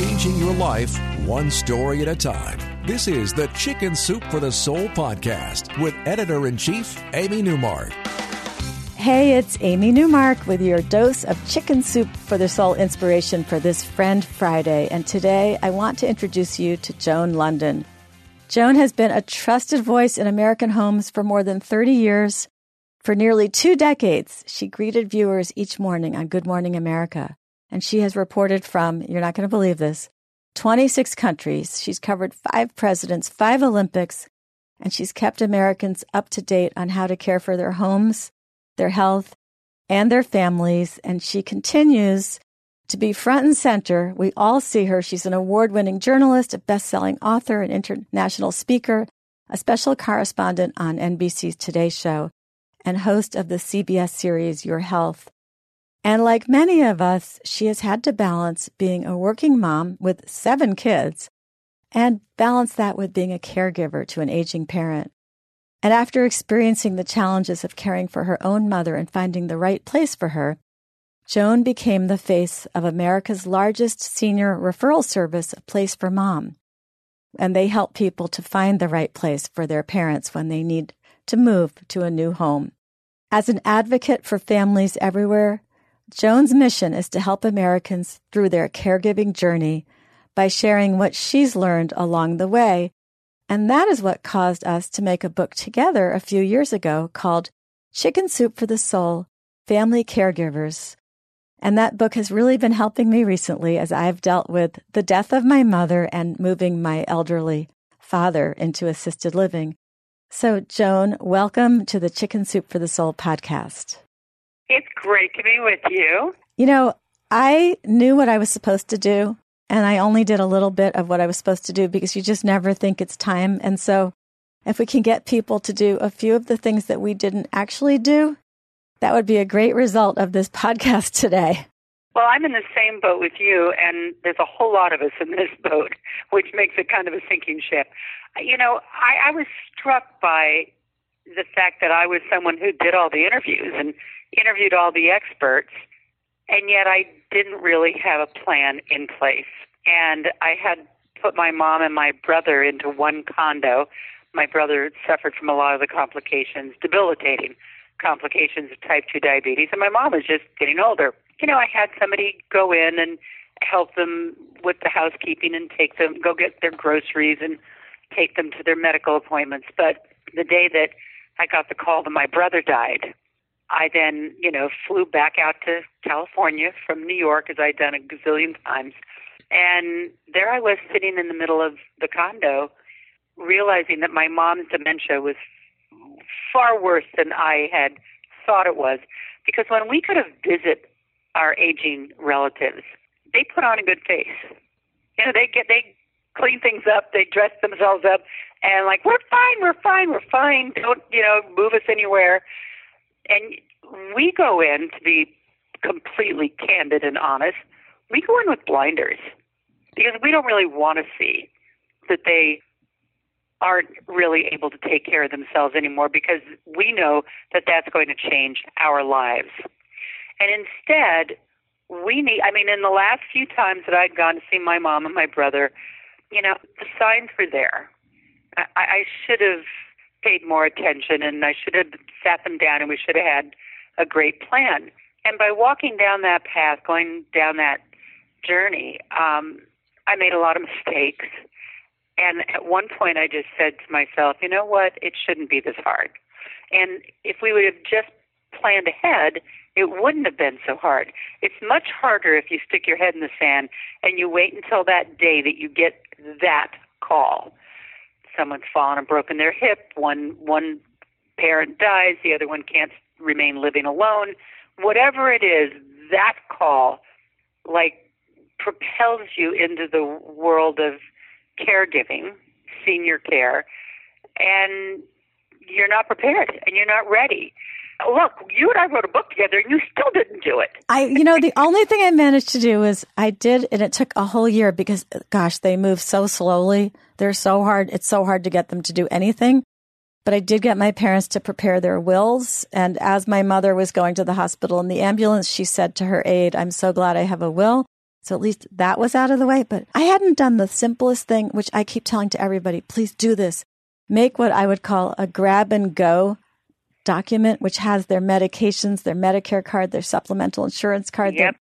changing your life one story at a time. This is the Chicken Soup for the Soul podcast with editor in chief, Amy Newmark. Hey, it's Amy Newmark with your dose of chicken soup for the soul inspiration for this Friend Friday. And today I want to introduce you to Joan Lunden. Joan has been a trusted voice in American homes for more than 30 years. For nearly two decades, she greeted viewers each morning on Good Morning America. And she has reported from, you're not going to believe this, 26 countries. She's covered five presidents, five Olympics, and she's kept Americans up to date on how to care for their homes, their health, and their families. And she continues to be front and center. We all see her. She's an award winning journalist, a best selling author, an international speaker, a special correspondent on NBC's Today Show, and host of the CBS series Your Health. And like many of us, she has had to balance being a working mom with seven kids and balance that with being a caregiver to an aging parent. And after experiencing the challenges of caring for her own mother and finding the right place for her, Joan became the face of America's largest senior referral service, Place for Mom. And they help people to find the right place for their parents when they need to move to a new home. As an advocate for families everywhere, Joan's mission is to help Americans through their caregiving journey by sharing what she's learned along the way. And that is what caused us to make a book together a few years ago called Chicken Soup for the Soul Family Caregivers and that book has really been helping me recently as I've dealt with the death of my mother and moving my elderly father into assisted living. So, Joan, welcome to the Chicken Soup for the Soul podcast. It's great to be with you. You know, I knew what I was supposed to do, and I only did a little bit of what I was supposed to do because you just never think it's time. And so, if we can get people to do a few of the things that we didn't actually do, that would be a great result of this podcast today. Well, I'm in the same boat with you, and there's a whole lot of us in this boat, which makes it kind of a sinking ship. You know, I, I was struck by the fact that I was someone who did all the interviews and interviewed all the experts, and yet I didn't really have a plan in place. And I had put my mom and my brother into one condo. My brother suffered from a lot of the complications, debilitating complications of type 2 diabetes, and my mom was just getting older. You know, I had somebody go in and help them with the housekeeping and take them, go get their groceries and take them to their medical appointments. But the day that I got the call that my brother died, I then, you know, flew back out to California from New York, as I'd done a gazillion times. And there I was sitting in the middle of the condo, realizing that my mom's dementia was far worse than I had thought it was. Because when we could have visit our aging relatives, they put on a good face. You know, they get they clean things up, they dress themselves up, and like we're fine, we're fine, we're fine. Don't you know move us anywhere. And we go in to be completely candid and honest. We go in with blinders because we don't really want to see that they aren't really able to take care of themselves anymore because we know that that's going to change our lives. And instead, we need, I mean, in the last few times that I'd gone to see my mom and my brother, you know, the signs were there. I, I should have paid more attention and I should have sat them down and we should have had a great plan. And by walking down that path, going down that journey, um, I made a lot of mistakes and at one point, I just said to myself, you know what? It shouldn't be this hard. And if we would have just planned ahead, it wouldn't have been so hard. It's much harder if you stick your head in the sand and you wait until that day that you get that call. Someone's fallen and broken their hip, one one parent dies, the other one can't remain living alone. Whatever it is, that call like propels you into the world of caregiving, senior care, and you're not prepared and you're not ready. Look, you and I wrote a book together and you still didn't do it. I, you know, the only thing I managed to do is I did, and it took a whole year because, gosh, they move so slowly. They're so hard. It's so hard to get them to do anything. But I did get my parents to prepare their wills. And as my mother was going to the hospital in the ambulance, she said to her aide, I'm so glad I have a will So at least that was out of the way. But I hadn't done the simplest thing, which I keep telling to everybody please do this. Make what I would call a grab and go document, which has their medications, their Medicare card, their supplemental insurance card. Yep.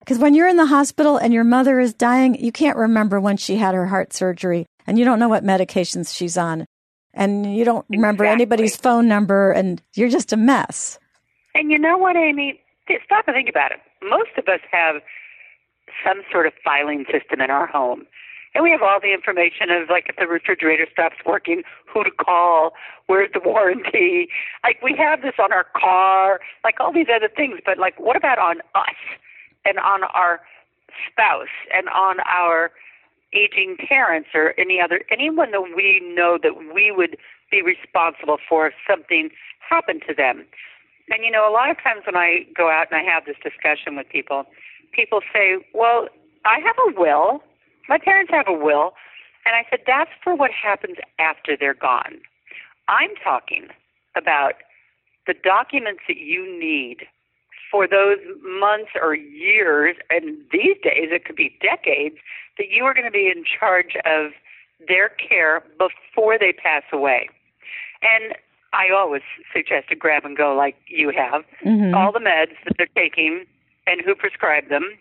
Because when you're in the hospital and your mother is dying, you can't remember when she had her heart surgery and you don't know what medications she's on. And you don't remember Exactly. anybody's phone number and you're just a mess. And you know what, Amy? Stop and think about it. Most of us have some sort of filing system in our home. And we have all the information of like if the refrigerator stops working, who to call, where's the warranty. Like we have this on our car, like all these other things. But like what about on us and on our spouse and on our aging parents or any other anyone that we know that we would be responsible for if something happened to them. And you know, a lot of times when I go out and I have this discussion with people, people say, "Well, I have a will. My parents have a will." And I said, "That's for what happens after they're gone. I'm talking about the documents that you need for those months or years, and these days it could be decades, that you are going to be in charge of their care before they pass away. And I always suggest a grab and go like you have. Mhm. All the meds that they're taking and who prescribed them,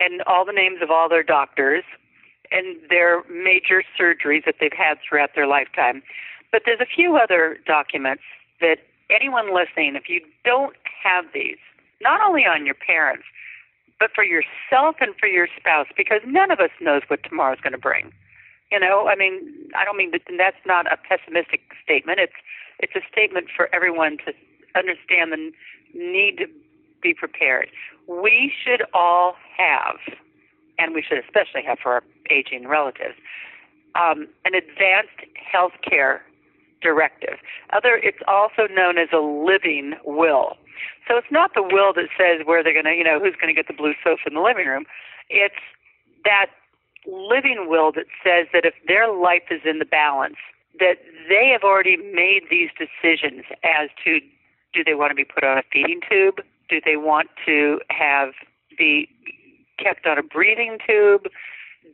and all the names of all their doctors, and their major surgeries that they've had throughout their lifetime. But there's a few other documents that anyone listening, if you don't have these, not only on your parents, but for yourself and for your spouse, because none of us knows what tomorrow's going to bring. You know, I mean, I don't mean that that's not a pessimistic statement. It's it's a statement for everyone to understand the need to be prepared. We should all have, and we should especially have for our aging relatives, um, an advanced health care directive. Other, it's also known as a living will. So it's not the will that says where they're going to, you know, who's going to get the blue sofa in the living room. It's that living will that says that if their life is in the balance, that they have already made these decisions as to do they want to be put on a feeding tube? Do they want to have be kept on a breathing tube?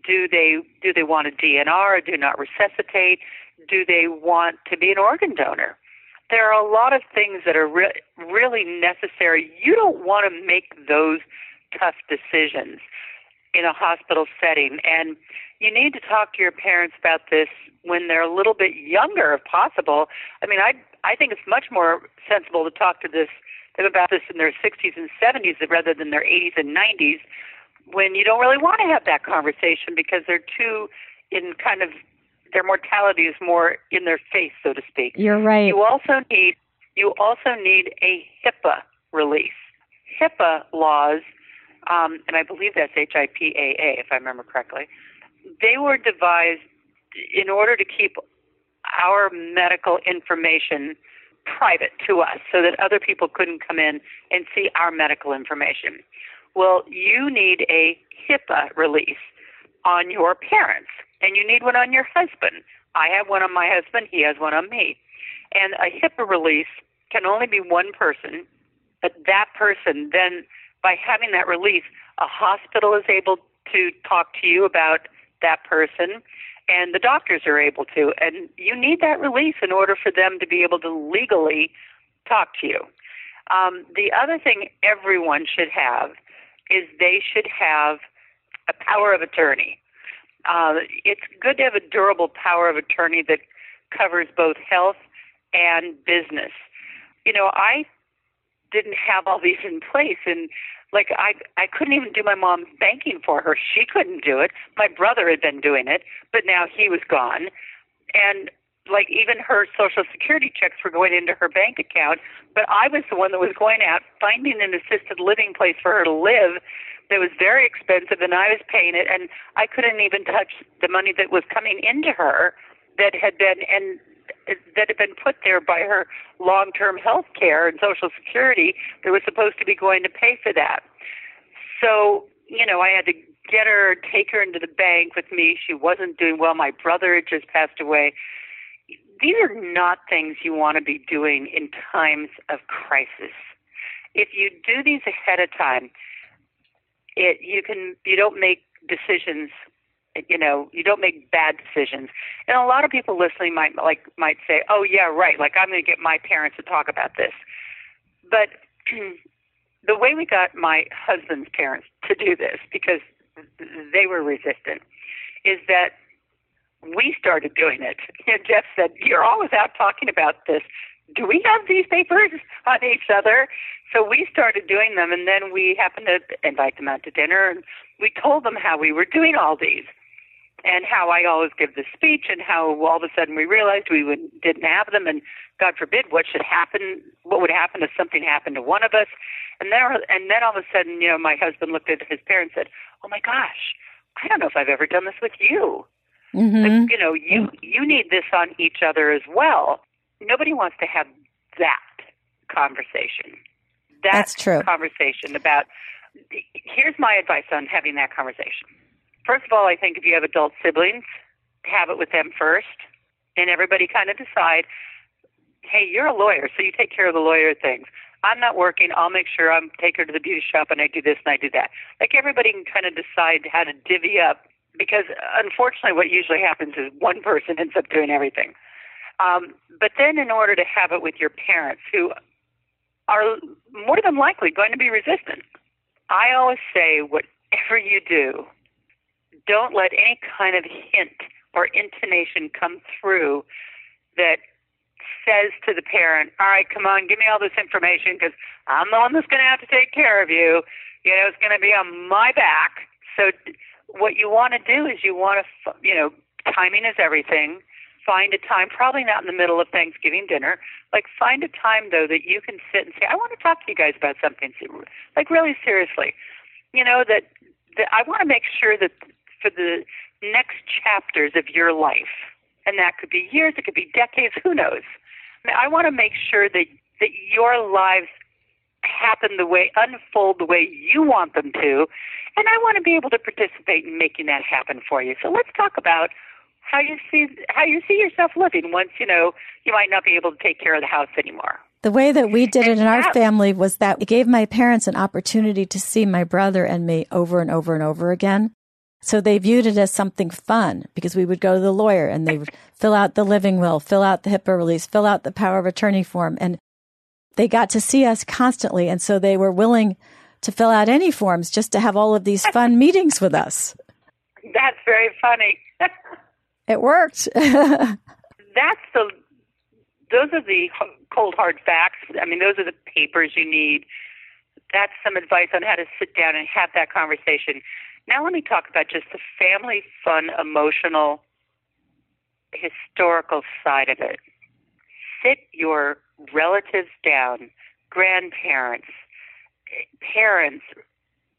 Do they do they want a DNR do not resuscitate? Do they want to be an organ donor? There are a lot of things that are re- really necessary. You don't want to make those tough decisions in a hospital setting, and you need to talk to your parents about this when they're a little bit younger, if possible. I mean, I I think it's much more sensible to talk to this them about this in their 60s and 70s rather than their 80s and 90s when you don't really want to have that conversation because they're too in kind of their mortality is more in their face, so to speak. You're right. You also need you also need a HIPAA release. HIPAA laws, um, and I believe that's H-I-P-A-A, if I remember correctly. They were devised in order to keep our medical information private to us, so that other people couldn't come in and see our medical information. Well, you need a HIPAA release on your parents, and you need one on your husband. I have one on my husband, he has one on me. And a HIPAA release can only be one person, but that person then, by having that release, a hospital is able to talk to you about that person, and the doctors are able to. And you need that release in order for them to be able to legally talk to you. Um, the other thing everyone should have is they should have a power of attorney. Uh, it's good to have a durable power of attorney that covers both health and business. You know, I didn't have all these in place, and like I, I couldn't even do my mom's banking for her. She couldn't do it. My brother had been doing it, but now he was gone, and like even her social security checks were going into her bank account but i was the one that was going out finding an assisted living place for her to live that was very expensive and i was paying it and i couldn't even touch the money that was coming into her that had been and that had been put there by her long term health care and social security that was supposed to be going to pay for that. So you know i had to get her take her into the bank with me. She wasn't doing well. My brother had just passed away these are not things you want to be doing in times of crisis. If you do these ahead of time, it you can you don't make decisions you know you don't make bad decisions and a lot of people listening might like might say oh yeah right like i'm going to get my parents to talk about this but the way we got my husband's parents to do this because they were resistant is that we started doing it and jeff said you're always out talking about this do we have these papers on each other so we started doing them and then we happened to invite them out to dinner and we told them how we were doing all these and how I always give the speech and how all of a sudden we realized we would, didn't have them and God forbid what should happen, what would happen if something happened to one of us. And then, and then all of a sudden, you know, my husband looked at his parents and said, oh my gosh, I don't know if I've ever done this with you. Mm-hmm. Like, you know, you, you need this on each other as well. Nobody wants to have that conversation. That That's true. conversation about, here's my advice on having that conversation First of all, I think if you have adult siblings, have it with them first, and everybody kind of decide, hey, you're a lawyer, so you take care of the lawyer things. I'm not working. I'll make sure I'm take her to the beauty shop and I do this and I do that. Like everybody can kind of decide how to divvy up because unfortunately, what usually happens is one person ends up doing everything. Um, but then, in order to have it with your parents, who are more than likely going to be resistant, I always say, whatever you do, don't let any kind of hint or intonation come through that says to the parent, all right, come on, give me all this information because I'm the one that's going to have to take care of you. You know, it's going to be on my back. So what you want to do is you want to, you know, timing is everything. Find a time, probably not in the middle of Thanksgiving dinner. Like find a time though that you can sit and say, I want to talk to you guys about something. Like really seriously, you know that, that I want to make sure that for the next chapters of your life. And that could be years, it could be decades, who knows? I, mean, I want to make sure that, that your lives happen the way, unfold the way you want them to. And I want to be able to participate in making that happen for you. So let's talk about how you see how you see yourself living once you know you might not be able to take care of the house anymore. The way that we did it in our family was that we gave my parents an opportunity to see my brother and me over and over and over again. So they viewed it as something fun because we would go to the lawyer and they would fill out the living will, fill out the HIPAA release, fill out the power of attorney form. And they got to see us constantly. And so they were willing to fill out any forms just to have all of these fun meetings with us. That's very funny. it worked. That's the, those are the cold hard facts. I mean, those are the papers you need. That's some advice on how to sit down and have that conversation now let me talk about just the family fun, emotional, historical side of it. Sit your relatives down, grandparents, parents,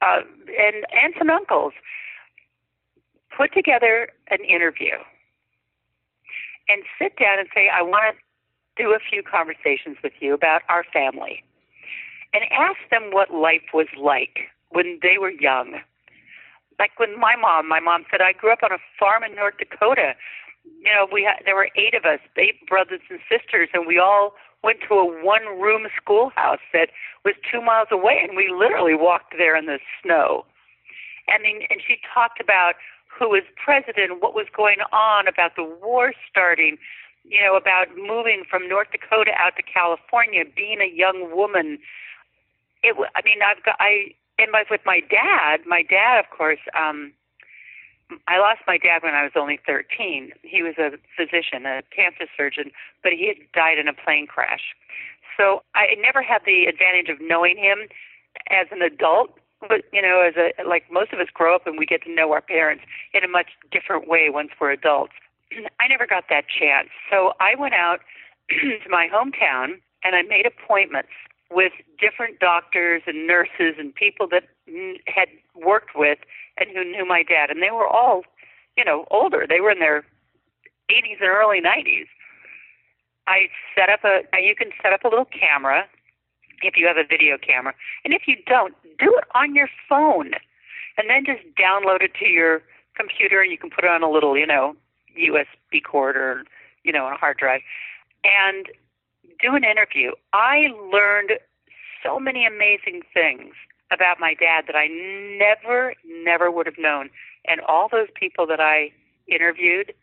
uh, and aunts and uncles. Put together an interview and sit down and say, I want to do a few conversations with you about our family. And ask them what life was like when they were young like when my mom, my mom said, I grew up on a farm in North Dakota. You know, we had, there were eight of us, eight brothers and sisters, and we all went to a one-room schoolhouse that was two miles away, and we literally walked there in the snow. And then, and she talked about who was president, what was going on, about the war starting, you know, about moving from North Dakota out to California, being a young woman. It, I mean, I've got, I, and my, with my dad, my dad, of course, um, I lost my dad when I was only 13. He was a physician, a cancer surgeon, but he had died in a plane crash. So I never had the advantage of knowing him as an adult. But you know, as a like most of us grow up and we get to know our parents in a much different way once we're adults. I never got that chance. So I went out to my hometown and I made appointments with different doctors and nurses and people that had worked with and who knew my dad, and they were all, you know, older. They were in their 80s and early 90s. I set up a. You can set up a little camera if you have a video camera, and if you don't, do it on your phone, and then just download it to your computer, and you can put it on a little, you know, USB cord or, you know, on a hard drive, and do an interview. I learned so many amazing things about my dad that I never, never would have known. And all those people that I interviewed,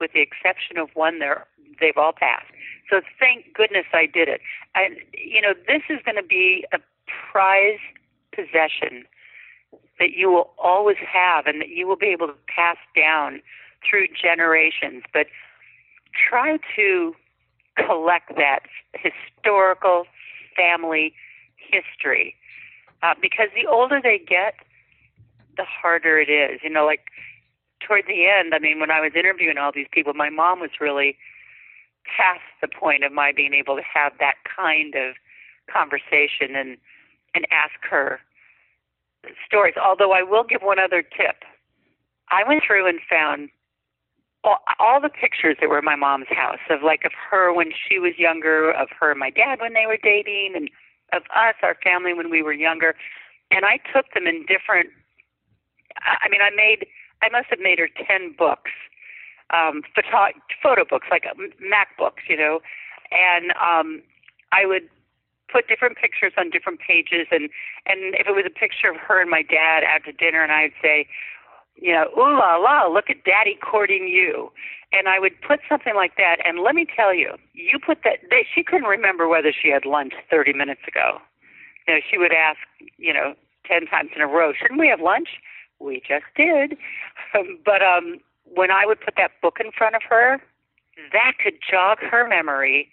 with the exception of one, they're, they've all passed. So thank goodness I did it. And, you know, this is going to be a prized possession that you will always have and that you will be able to pass down through generations. But try to collect that historical family history uh, because the older they get, the harder it is. You know, like toward the end, I mean, when I was interviewing all these people, my mom was really past the point of my being able to have that kind of conversation and and ask her stories. Although I will give one other tip. I went through and found all, all the pictures that were in my mom's house of like of her when she was younger, of her and my dad when they were dating, and of us, our family when we were younger. And I took them in different. I mean, I made. I must have made her ten books, um, photo photo books like um, MacBooks, you know, and um, I would put different pictures on different pages and and if it was a picture of her and my dad after dinner and I'd say you know, ooh la la, look at daddy courting you. And I would put something like that. And let me tell you, you put that, they, she couldn't remember whether she had lunch 30 minutes ago. You know, she would ask, you know, 10 times in a row, shouldn't we have lunch? We just did. but um, when I would put that book in front of her, that could jog her memory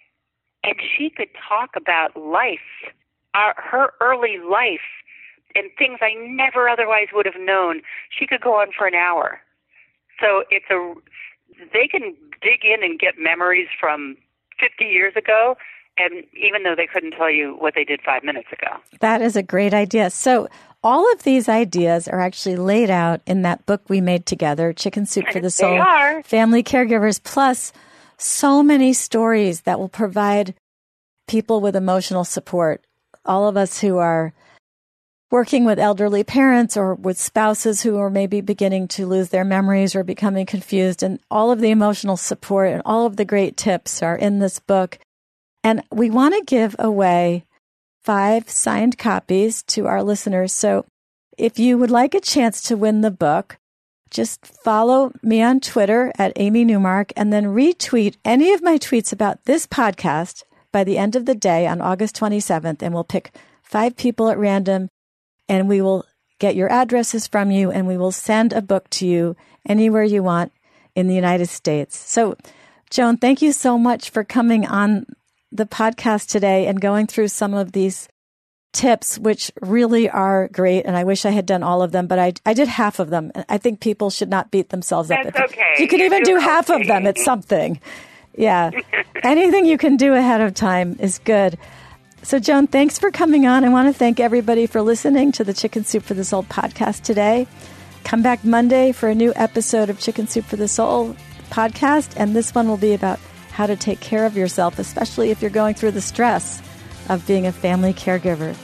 and she could talk about life, our, her early life and things I never otherwise would have known. She could go on for an hour. So it's a they can dig in and get memories from 50 years ago and even though they couldn't tell you what they did 5 minutes ago. That is a great idea. So all of these ideas are actually laid out in that book we made together, Chicken Soup for the Soul. Family Caregivers plus so many stories that will provide people with emotional support. All of us who are working with elderly parents or with spouses who are maybe beginning to lose their memories or becoming confused. And all of the emotional support and all of the great tips are in this book. And we want to give away five signed copies to our listeners. So if you would like a chance to win the book, just follow me on Twitter at Amy Newmark and then retweet any of my tweets about this podcast by the end of the day on August 27th. And we'll pick five people at random and we will get your addresses from you and we will send a book to you anywhere you want in the United States. So, Joan, thank you so much for coming on the podcast today and going through some of these tips, which really are great. And I wish I had done all of them, but I, I did half of them. I think people should not beat themselves That's up. That's okay. you can even do half of them, it's something. Yeah. Anything you can do ahead of time is good. So, Joan, thanks for coming on. I want to thank everybody for listening to the Chicken Soup for the Soul podcast today. Come back Monday for a new episode of Chicken Soup for the Soul podcast. And this one will be about how to take care of yourself, especially if you're going through the stress of being a family caregiver.